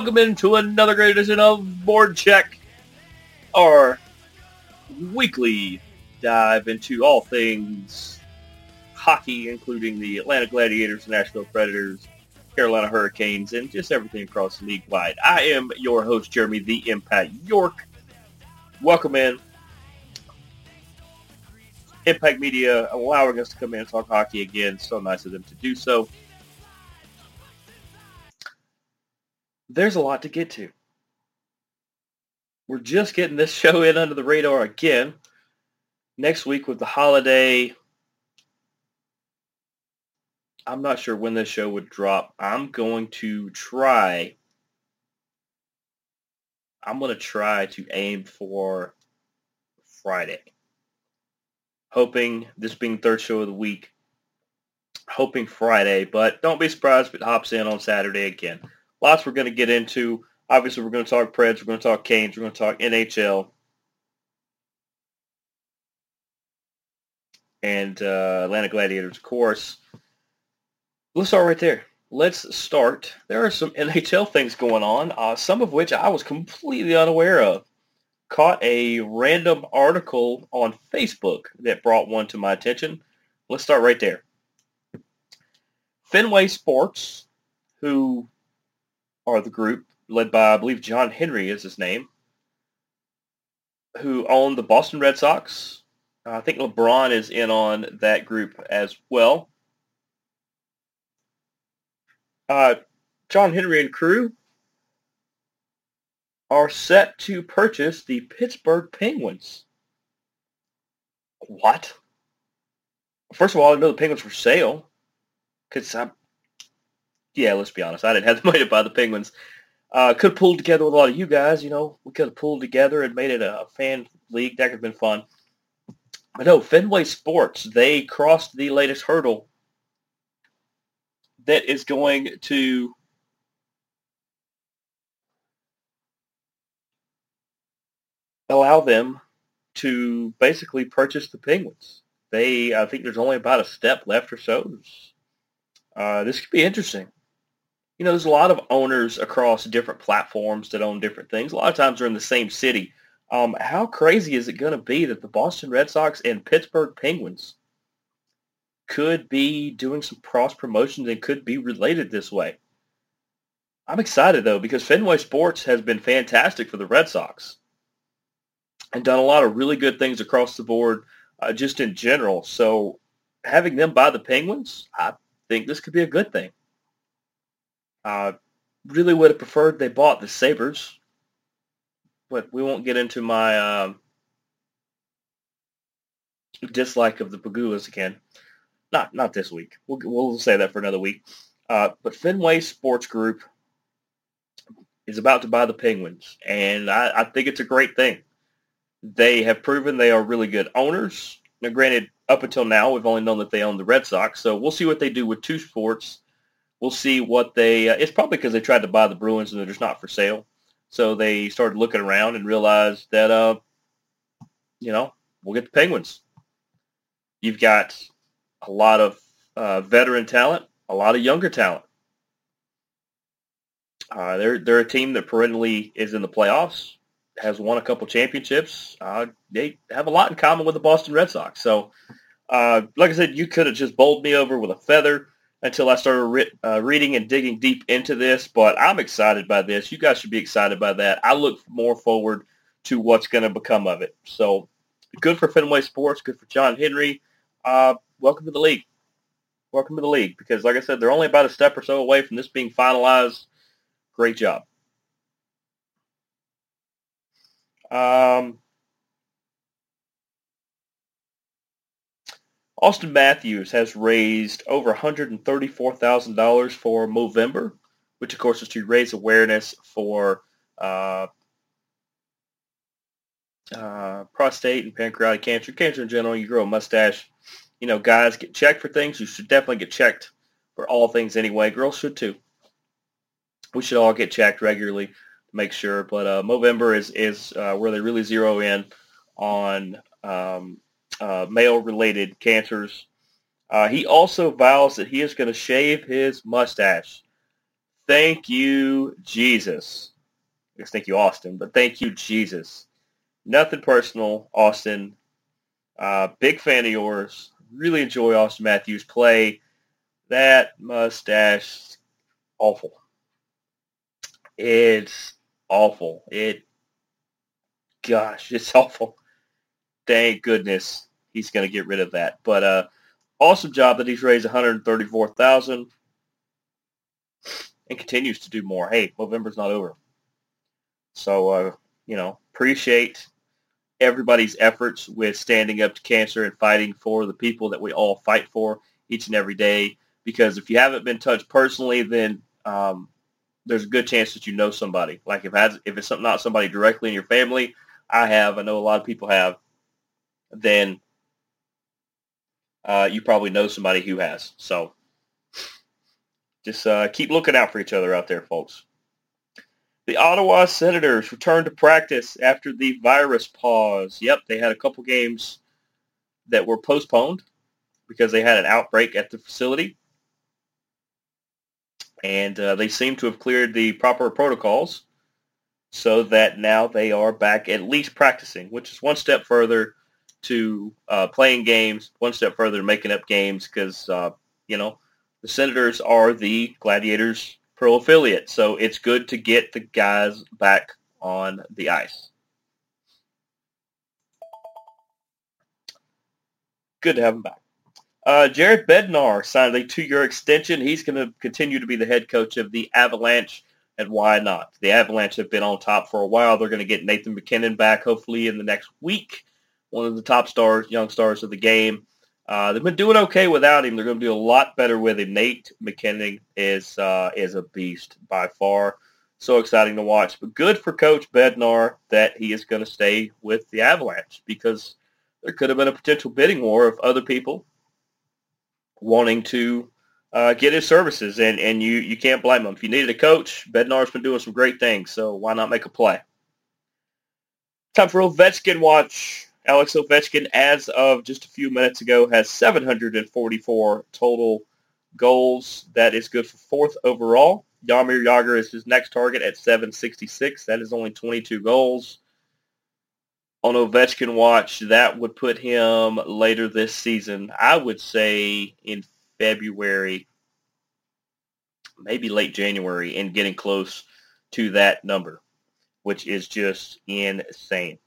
welcome into another great edition of BoardCheck, our weekly dive into all things hockey, including the Atlanta Gladiators, Nashville Predators, Carolina Hurricanes, and just everything across league wide. I am your host, Jeremy the Impact York. Welcome in. Impact Media allowing us to come in and talk hockey again. So nice of them to do so. There's a lot to get to. We're just getting this show in under the radar again. Next week with the holiday I'm not sure when this show would drop. I'm going to try. I'm going to try to aim for Friday. Hoping this being third show of the week. Hoping Friday, but don't be surprised if it hops in on Saturday again. Lots we're going to get into. Obviously, we're going to talk Preds. We're going to talk Canes. We're going to talk NHL. And uh, Atlanta Gladiators, of course. Let's start right there. Let's start. There are some NHL things going on, uh, some of which I was completely unaware of. Caught a random article on Facebook that brought one to my attention. Let's start right there. Fenway Sports, who are the group led by, I believe, John Henry is his name, who own the Boston Red Sox. I think LeBron is in on that group as well uh, John Henry and crew are set to purchase the Pittsburgh Penguins. What? First of all, I know the Penguins for sale. Cause I'm, yeah, let's be honest, I didn't have the money to buy the Penguins. Uh, could have pulled together with a lot of you guys. You know, we could have pulled together and made it a fan league. That could have been fun. But no, Fenway Sports, they crossed the latest hurdle that is going to allow them to basically purchase the Penguins. They, I think there's only about a step left or so. Uh, this could be interesting. You know, there's a lot of owners across different platforms that own different things. A lot of times they're in the same city. Um, how crazy is it going to be that the Boston Red Sox and Pittsburgh Penguins could be doing some cross promotions and could be related this way. I'm excited though because Fenway Sports has been fantastic for the Red Sox and done a lot of really good things across the board uh, just in general. So having them buy the Penguins, I think this could be a good thing. Uh, really would have preferred they bought the Sabres, but we won't get into my uh, dislike of the Pegulas again. Not not this week. We'll we'll say that for another week. Uh, but Fenway Sports Group is about to buy the Penguins, and I, I think it's a great thing. They have proven they are really good owners. Now, granted, up until now, we've only known that they own the Red Sox, so we'll see what they do with two sports. We'll see what they. Uh, it's probably because they tried to buy the Bruins and they're just not for sale. So they started looking around and realized that, uh, you know, we'll get the Penguins. You've got a lot of uh, veteran talent, a lot of younger talent. Uh, they're they're a team that perennially is in the playoffs, has won a couple championships. Uh, they have a until I started re- uh, reading and digging deep into this. But I'm excited by this. You guys should be excited by that. I look more forward to what's going to become of it. So, good for Fenway Sports. Good for John Henry. Uh, welcome to the league. Welcome to the league because, like I said, they're only about a step or so away from this being finalized. Great job. Um, Auston Matthews has raised over $134,000 for Movember, which of course is to raise awareness for uh, uh, prostate and pancreatic cancer, cancer in general. You grow a mustache, you know, guys get checked for things. You should definitely get checked for all things anyway. Girls should too. We should all get checked regularly to make sure. But uh, Movember is is uh, where they really zero in on um, uh, male-related cancers. Uh, he also vows that he is going to shave his mustache. Thank you, Jesus. Guess thank you, Auston, but thank you, Jesus. Nothing personal, Auston. Uh, big fan of yours. Really enjoy Auston Matthews' play. That mustache, awful. It's awful. It, gosh, it's awful. Thank goodness he's going to get rid of that. But uh, awesome job that he's raised 134,000 and continues to do more. Hey, November's not over. So, uh, you know, appreciate everybody's efforts with standing up to cancer and fighting for the people that we all fight for each and every day. Because if you haven't been touched personally, then um, there's a good chance that you know somebody. Like if has, if it's not somebody directly in your family, I have. I know a lot of people have. Then uh, you probably know somebody who has. So just uh, keep looking out for each other out there, folks. The Ottawa Senators returned to practice after the virus pause. Yep, they had a couple games that were postponed because they had an outbreak at the facility. And uh, they seem to have cleared the proper protocols so that now they are back at least practicing, which is one step further to uh, playing games, one step further to making up games because, uh, you know, the Senators are the Gladiators Pro affiliate. So it's good to get the guys back on the ice. Good to have them back. Uh, Jared Bednar signed a two-year extension. He's going to continue to be the head coach of the Avalanche, and why not? The Avalanche have been on top for a while. They're going to get Nathan MacKinnon back hopefully in the next week one of the top stars, young stars of the game. Uh, they've been doing okay without him. They're going to do a lot better with him. Nate MacKinnon is uh, is a beast by far. So exciting to watch. But good for Coach Bednar that he is going to stay with the Avalanche because there could have been a potential bidding war of other people wanting to uh, get his services, and, and you, you can't blame them. If you needed a coach, Bednar's been doing some great things, so why not make a play? Time for Ovechkin Watch. Alex Ovechkin, as of just a few minutes ago, has 744 total goals. That is good for fourth overall. Jaromir Jagr is his next target at 766. That is only 22 goals. On Ovechkin watch, that would put him later this season. I would say in February, maybe late January, and getting close to that number, which is just insane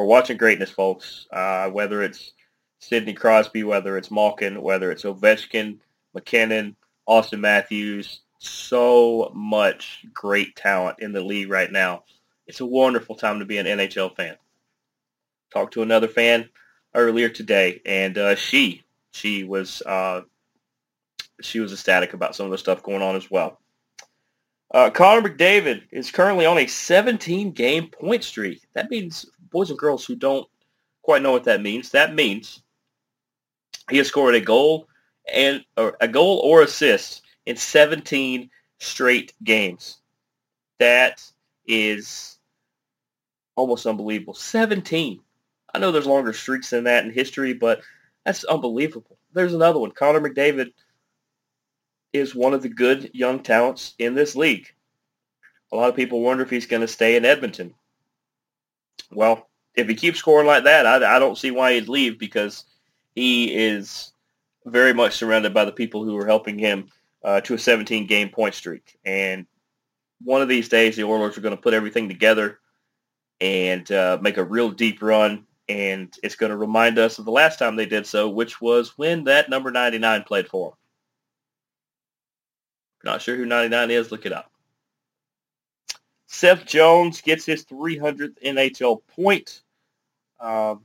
we're watching greatness, folks. Uh, whether it's Sidney Crosby, whether it's Malkin, whether it's Ovechkin, MacKinnon, Auston Matthews, so much great talent in the league right now. It's a wonderful time to be an NHL fan. Talked to another fan earlier today, and uh, she she was uh, she was ecstatic about some of the stuff going on as well. Uh, Connor McDavid is currently on a 17-game point streak. That means boys and girls who don't quite know what that means, that means he has scored a goal and or a goal or assist in 17 straight games. That is almost unbelievable. 17. I know there's longer streaks than that in history, but that's unbelievable. There's another one. Connor McDavid is one of the good young talents in this league. A lot of people wonder if he's going to stay in Edmonton. Well, if he keeps scoring like that, I, I don't see why he'd leave because he is very much surrounded by the people who are helping him uh, to a 17-game point streak. And one of these days, the Oilers are going to put everything together and uh, make a real deep run. And it's going to remind us of the last time they did so, which was when that number 99 played for them. Not sure who 99 is. Look it up. Seth Jones gets his 300th NHL point. Um,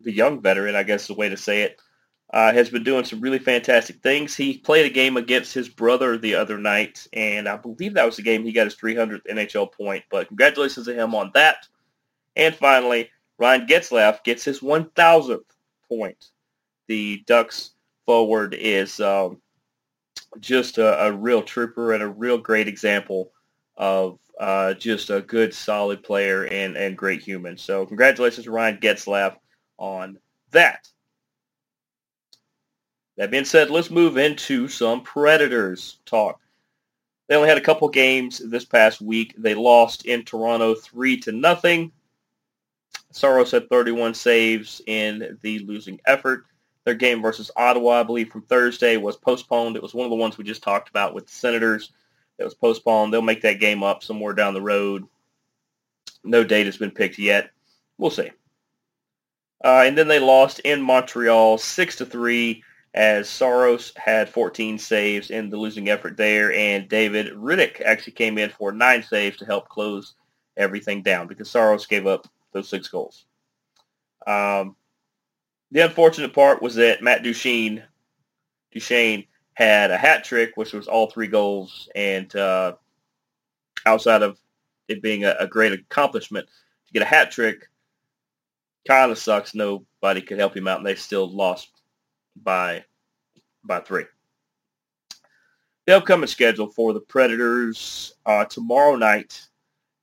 the young veteran, I guess is the way to say it, uh, has been doing some really fantastic things. He played a game against his brother the other night, and I believe that was the game he got his 300th NHL point. But congratulations to him on that. And finally, Ryan Getzlaf gets his 1,000th point. The Ducks forward is um, just a, a real trooper and a real great example of Uh, just a good, solid player and, and great human. So congratulations to Ryan Getzlaf on that. That being said, let's move into some Predators talk. They only had a couple games this past week. They lost in Toronto three to nothing. Saros had 31 saves in the losing effort. Their game versus Ottawa, I believe, from Thursday was postponed. It was one of the ones we just talked about with the Senators that was postponed. They'll make that game up somewhere down the road. No date has been picked yet. We'll see. Uh, and then they lost in Montreal six to three as Saros had 14 saves in the losing effort there, and David Rittich actually came in for nine saves to help close everything down because Saros gave up those six goals. Um, the unfortunate part was that Matt Duchene, Duchene had a hat trick, which was all three goals, and uh, outside of it being a, a great accomplishment, to get a hat trick kind of sucks. Nobody could help him out, and they still lost by by three. The upcoming schedule for the Predators uh, tomorrow night,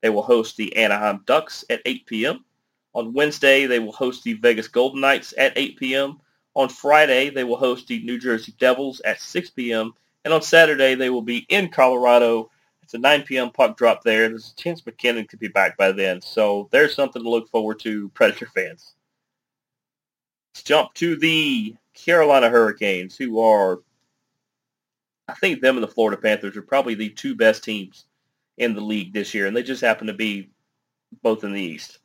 they will host the Anaheim Ducks at 8 p.m. On Wednesday, they will host the Vegas Golden Knights at 8 p.m. On Friday, they will host the New Jersey Devils at 6 p.m. And on Saturday, they will be in Colorado. It's a 9 p.m. puck drop there. There's a chance MacKinnon could be back by then. So there's something to look forward to, Predator fans. Let's jump to the Carolina Hurricanes, who are, I think them and the Florida Panthers are probably the two best teams in the league this year, and they just happen to be both in the East.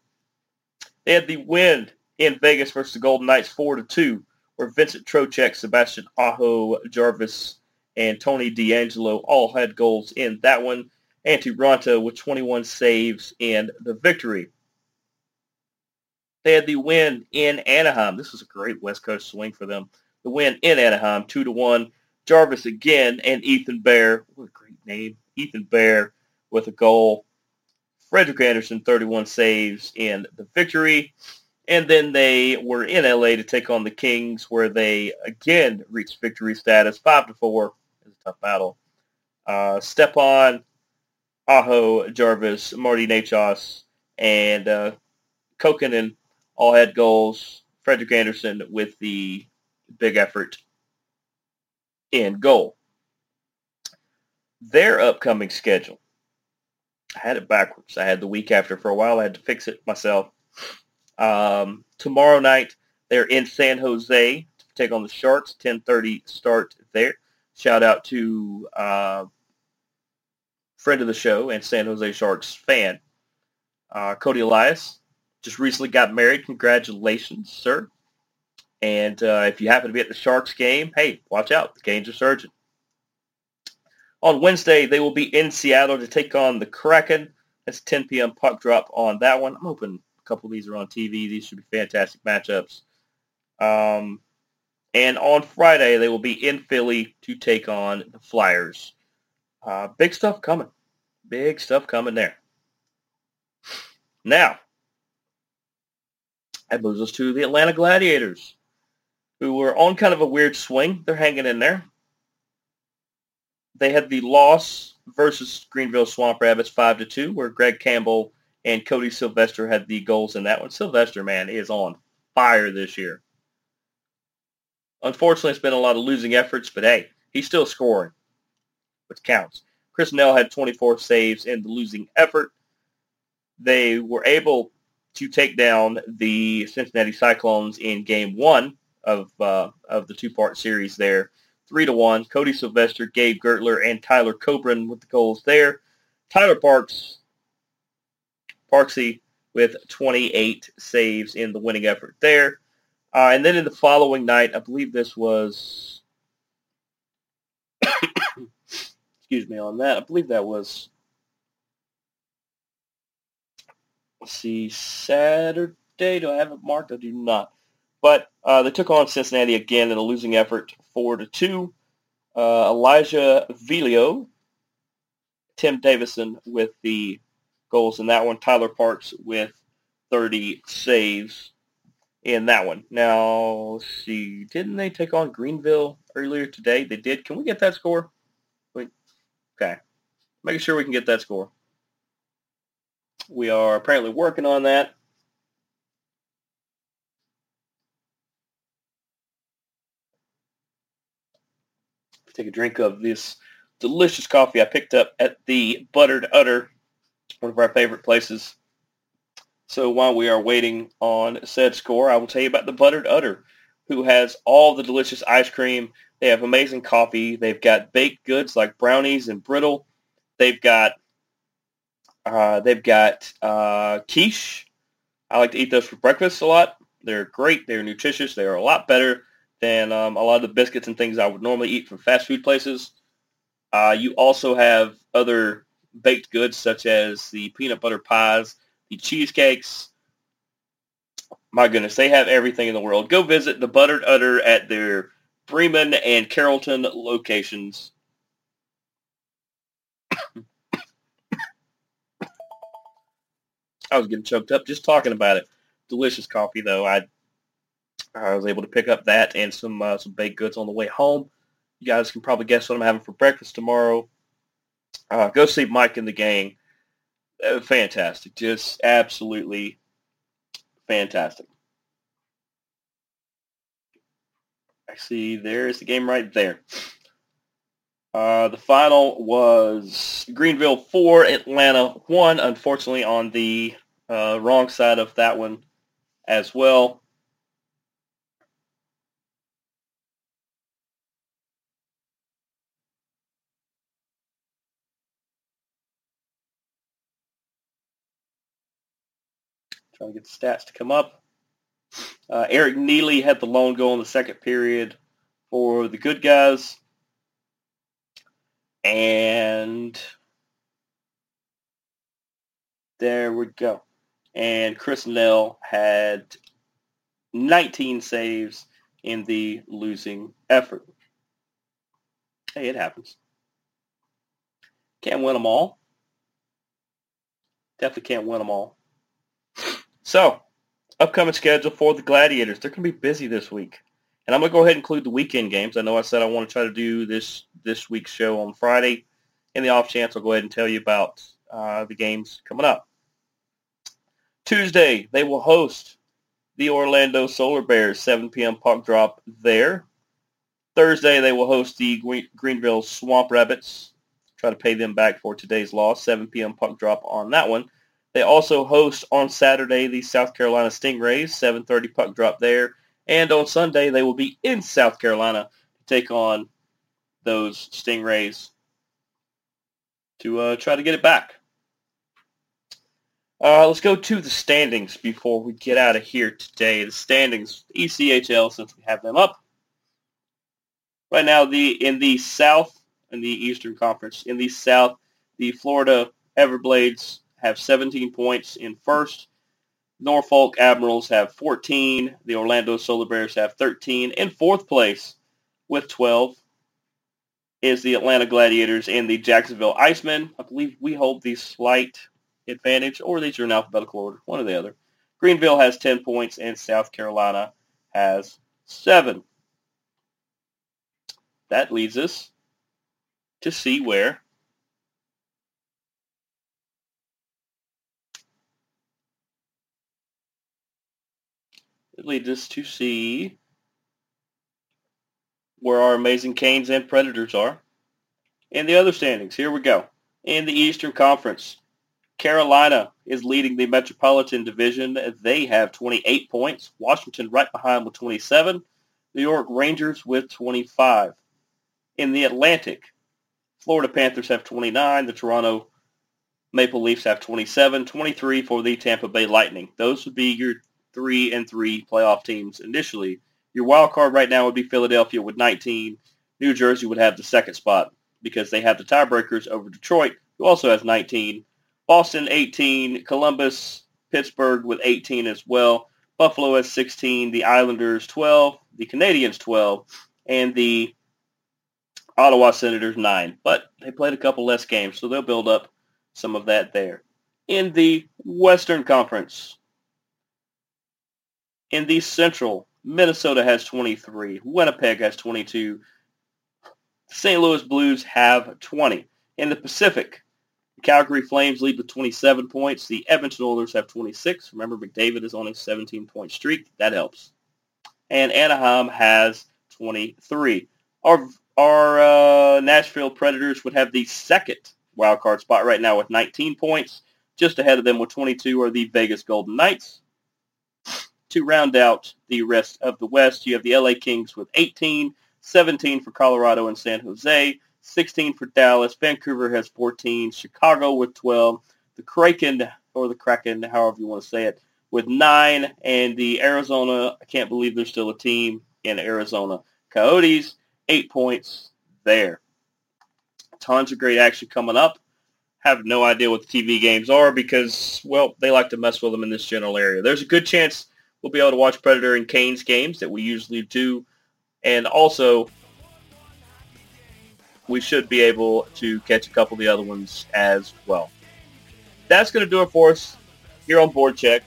They had the win in Vegas versus the Golden Knights 4 to 2, where Vincent Trocheck, Sebastian Aho, Jarvis, and Tony DeAngelo all had goals in that one. Antti Raanta with 21 saves in the victory. They had the win in Anaheim. This was a great West Coast swing for them. The win in Anaheim, 2 to 1. Jarvis again and Ethan Bear. What a great name. Ethan Bear with a goal. Frederik Andersen, 31 saves in the victory. And then they were in LA to take on the Kings, where they again reached victory status, 5 to 4. It was a tough battle. Uh, Stepan, Aho, Jarvis, Marty Necas, and uh, Kokkonen all had goals. Frederik Andersen with the big effort in goal. Their upcoming schedule. I had it backwards. I had the week after for a while. I had to fix it myself. Um, tomorrow night, they're in San Jose to take on the Sharks. 10.30 start there. Shout out to uh, friend of the show and San Jose Sharks fan, uh, Cody Elias just recently got married. Congratulations, sir. And uh, if you happen to be at the Sharks game, hey, watch out. The are surging. On Wednesday, they will be in Seattle to take on the Kraken. That's 10 p.m. puck drop on that one. I'm hoping couple of these are on TV. These should be fantastic matchups. Um, and on Friday, they will be in Philly to take on the Flyers. Uh, big stuff coming. Big stuff coming there. Now, that moves us to the Atlanta Gladiators, who were on kind of a weird swing. They're hanging in there. They had the loss versus Greenville Swamp Rabbits 5 to 2, where Greg Campbell and Cody Sylvester had the goals in that one. Sylvester, man, is on fire this year. Unfortunately, it's been a lot of losing efforts, but hey, he's still scoring, which counts. Chris Nell had 24 saves in the losing effort. They were able to take down the Cincinnati Cyclones in Game One of uh, of the two part series there, three to one. Cody Sylvester, Gabe Gertler, and Tyler Coburn with the goals there. Tyler Parks, Parksy with 28 saves in the winning effort there. Uh, and then in the following night, I believe this was, excuse me on that, I believe that was Let's see, Saturday. Do I have it marked? I do not. But uh, they took on Cincinnati again in a losing effort, four to two. Uh, Elijah Vilio, Tim Davison with the goals in that one. Tyler Parks with 30 saves in that one. Now, let's see. Didn't they take on Greenville earlier today? They did. Can we get that score? Wait. Okay. Making sure we can get that score. We are apparently working on that. Take a drink of this delicious coffee I picked up at the Butter'd Udder, one of our favorite places. So while we are waiting on said score, I will tell you about the Butter'd Udder, who has all the delicious ice cream. They have amazing coffee. They've got baked goods like brownies and brittle. They've got uh, they've got uh, quiche. I like to eat those for breakfast a lot. They're great. They're nutritious. They are a lot better than um, a lot of the biscuits and things I would normally eat from fast food places. Uh, you also have other baked goods such as the peanut butter pies, the cheesecakes. My goodness, they have everything in the world. Go visit the Butter'd Udder at their Bremen and Carrollton locations. I was getting choked up just talking about it. Delicious coffee, though. I I was able to pick up that and some uh, some baked goods on the way home. You guys can probably guess what I'm having for breakfast tomorrow. Uh, go see Mike and the gang. Uh, fantastic, just absolutely fantastic. I see there's the game right there. Uh, the final was Greenville 4, Atlanta 1. Unfortunately, on the uh, wrong side of that one as well. Trying to get the stats to come up. Uh, Eric Neiley had the lone goal in the second period for the good guys. And there we go. And Chris Nell had 19 saves in the losing effort. Hey, it happens. Can't win them all. Definitely can't win them all. So, upcoming schedule for the Gladiators. They're going to be busy this week. And I'm going to go ahead and include the weekend games. I know I said I want to try to do this this week's show on Friday. In the off chance, I'll go ahead and tell you about uh, the games coming up. Tuesday, they will host the Orlando Solar Bears, 7 p.m. puck drop there. Thursday, they will host the Greenville Swamp Rabbits. Try to pay them back for today's loss, 7 p.m. puck drop on that one. They also host on Saturday the South Carolina Stingrays, 7.30 puck drop there. And on Sunday, they will be in South Carolina to take on those Stingrays to uh, try to get it back. Uh, let's go to the standings before we get out of here today. The standings, ECHL, since we have them up. Right now, the in the South, in the Eastern Conference, in the South, the Florida Everblades have 17 points in first. Norfolk Admirals have 14. The Orlando Solar Bears have 13. In fourth place with 12 is the Atlanta Gladiators and the Jacksonville Icemen. I believe we hold the slight advantage, or these are in alphabetical order, one or the other. Greenville has 10 points, and South Carolina has 7. That leads us to see where It leads us to see where our amazing Canes and Predators are. And the other standings, here we go. In the Eastern Conference, Carolina is leading the Metropolitan Division. They have 28 points. Washington right behind with 27. New York Rangers with 25. In the Atlantic, Florida Panthers have 29. The Toronto Maple Leafs have 27. 23 for the Tampa Bay Lightning. Those would be your three and three playoff teams initially. Your wild card right now would be Philadelphia with 19. New Jersey would have the second spot because they have the tiebreakers over Detroit, who also has 19. Boston 18, Columbus, Pittsburgh with 18 as well. Buffalo has 16, the Islanders 12, the Canadiens 12, and the Ottawa Senators 9. But they played a couple less games, so they'll build up some of that there. In the Western Conference, in the Central, Minnesota has 23. Winnipeg has 22. St. Louis Blues have 20. In the Pacific, the Calgary Flames lead with 27 points. The Edmonton Oilers have 26. Remember, McDavid is on a 17-point streak. That helps. And Anaheim has 23. Our our uh, Nashville Predators would have the second wild card spot right now with 19 points. Just ahead of them with 22 are the Vegas Golden Knights. To round out the rest of the West, you have the LA Kings with 18, 17 for Colorado and San Jose, 16 for Dallas. Vancouver has 14. Chicago with 12. The Kraken, or the Kraken, however you want to say it, with 9. And the Arizona, I can't believe there's still a team in Arizona. Coyotes, 8 points there. Tons of great action coming up. Have no idea what the TV games are because, well, they like to mess with them in this general area. There's a good chance we'll be able to watch Predator and Canes games that we usually do. And also, we should be able to catch a couple of the other ones as well. That's going to do it for us here on BoardCheck.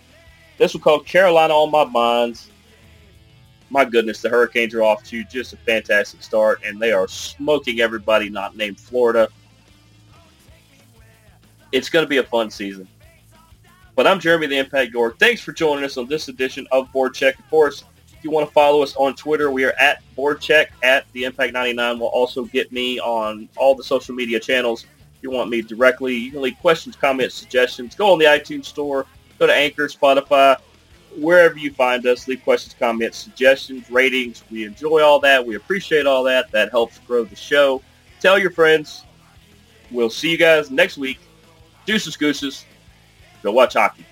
This will call Carolina on my minds. My goodness, the Hurricanes are off to just a fantastic start, and they are smoking everybody not named Florida. It's going to be a fun season. But I'm Jeremy the Impact York. Thanks for joining us on this edition of BoardCheck. Of course, if you want to follow us on Twitter, we are at BoardCheck at the Impact 99. We'll also get me on all the social media channels. If you want me directly, you can leave questions, comments, suggestions. Go on the iTunes store, go to Anchor, Spotify, wherever you find us. Leave questions, comments, suggestions, ratings. We enjoy all that. We appreciate all that. That helps grow the show. Tell your friends. We'll see you guys next week. Deuces, gooses. Go watch hockey.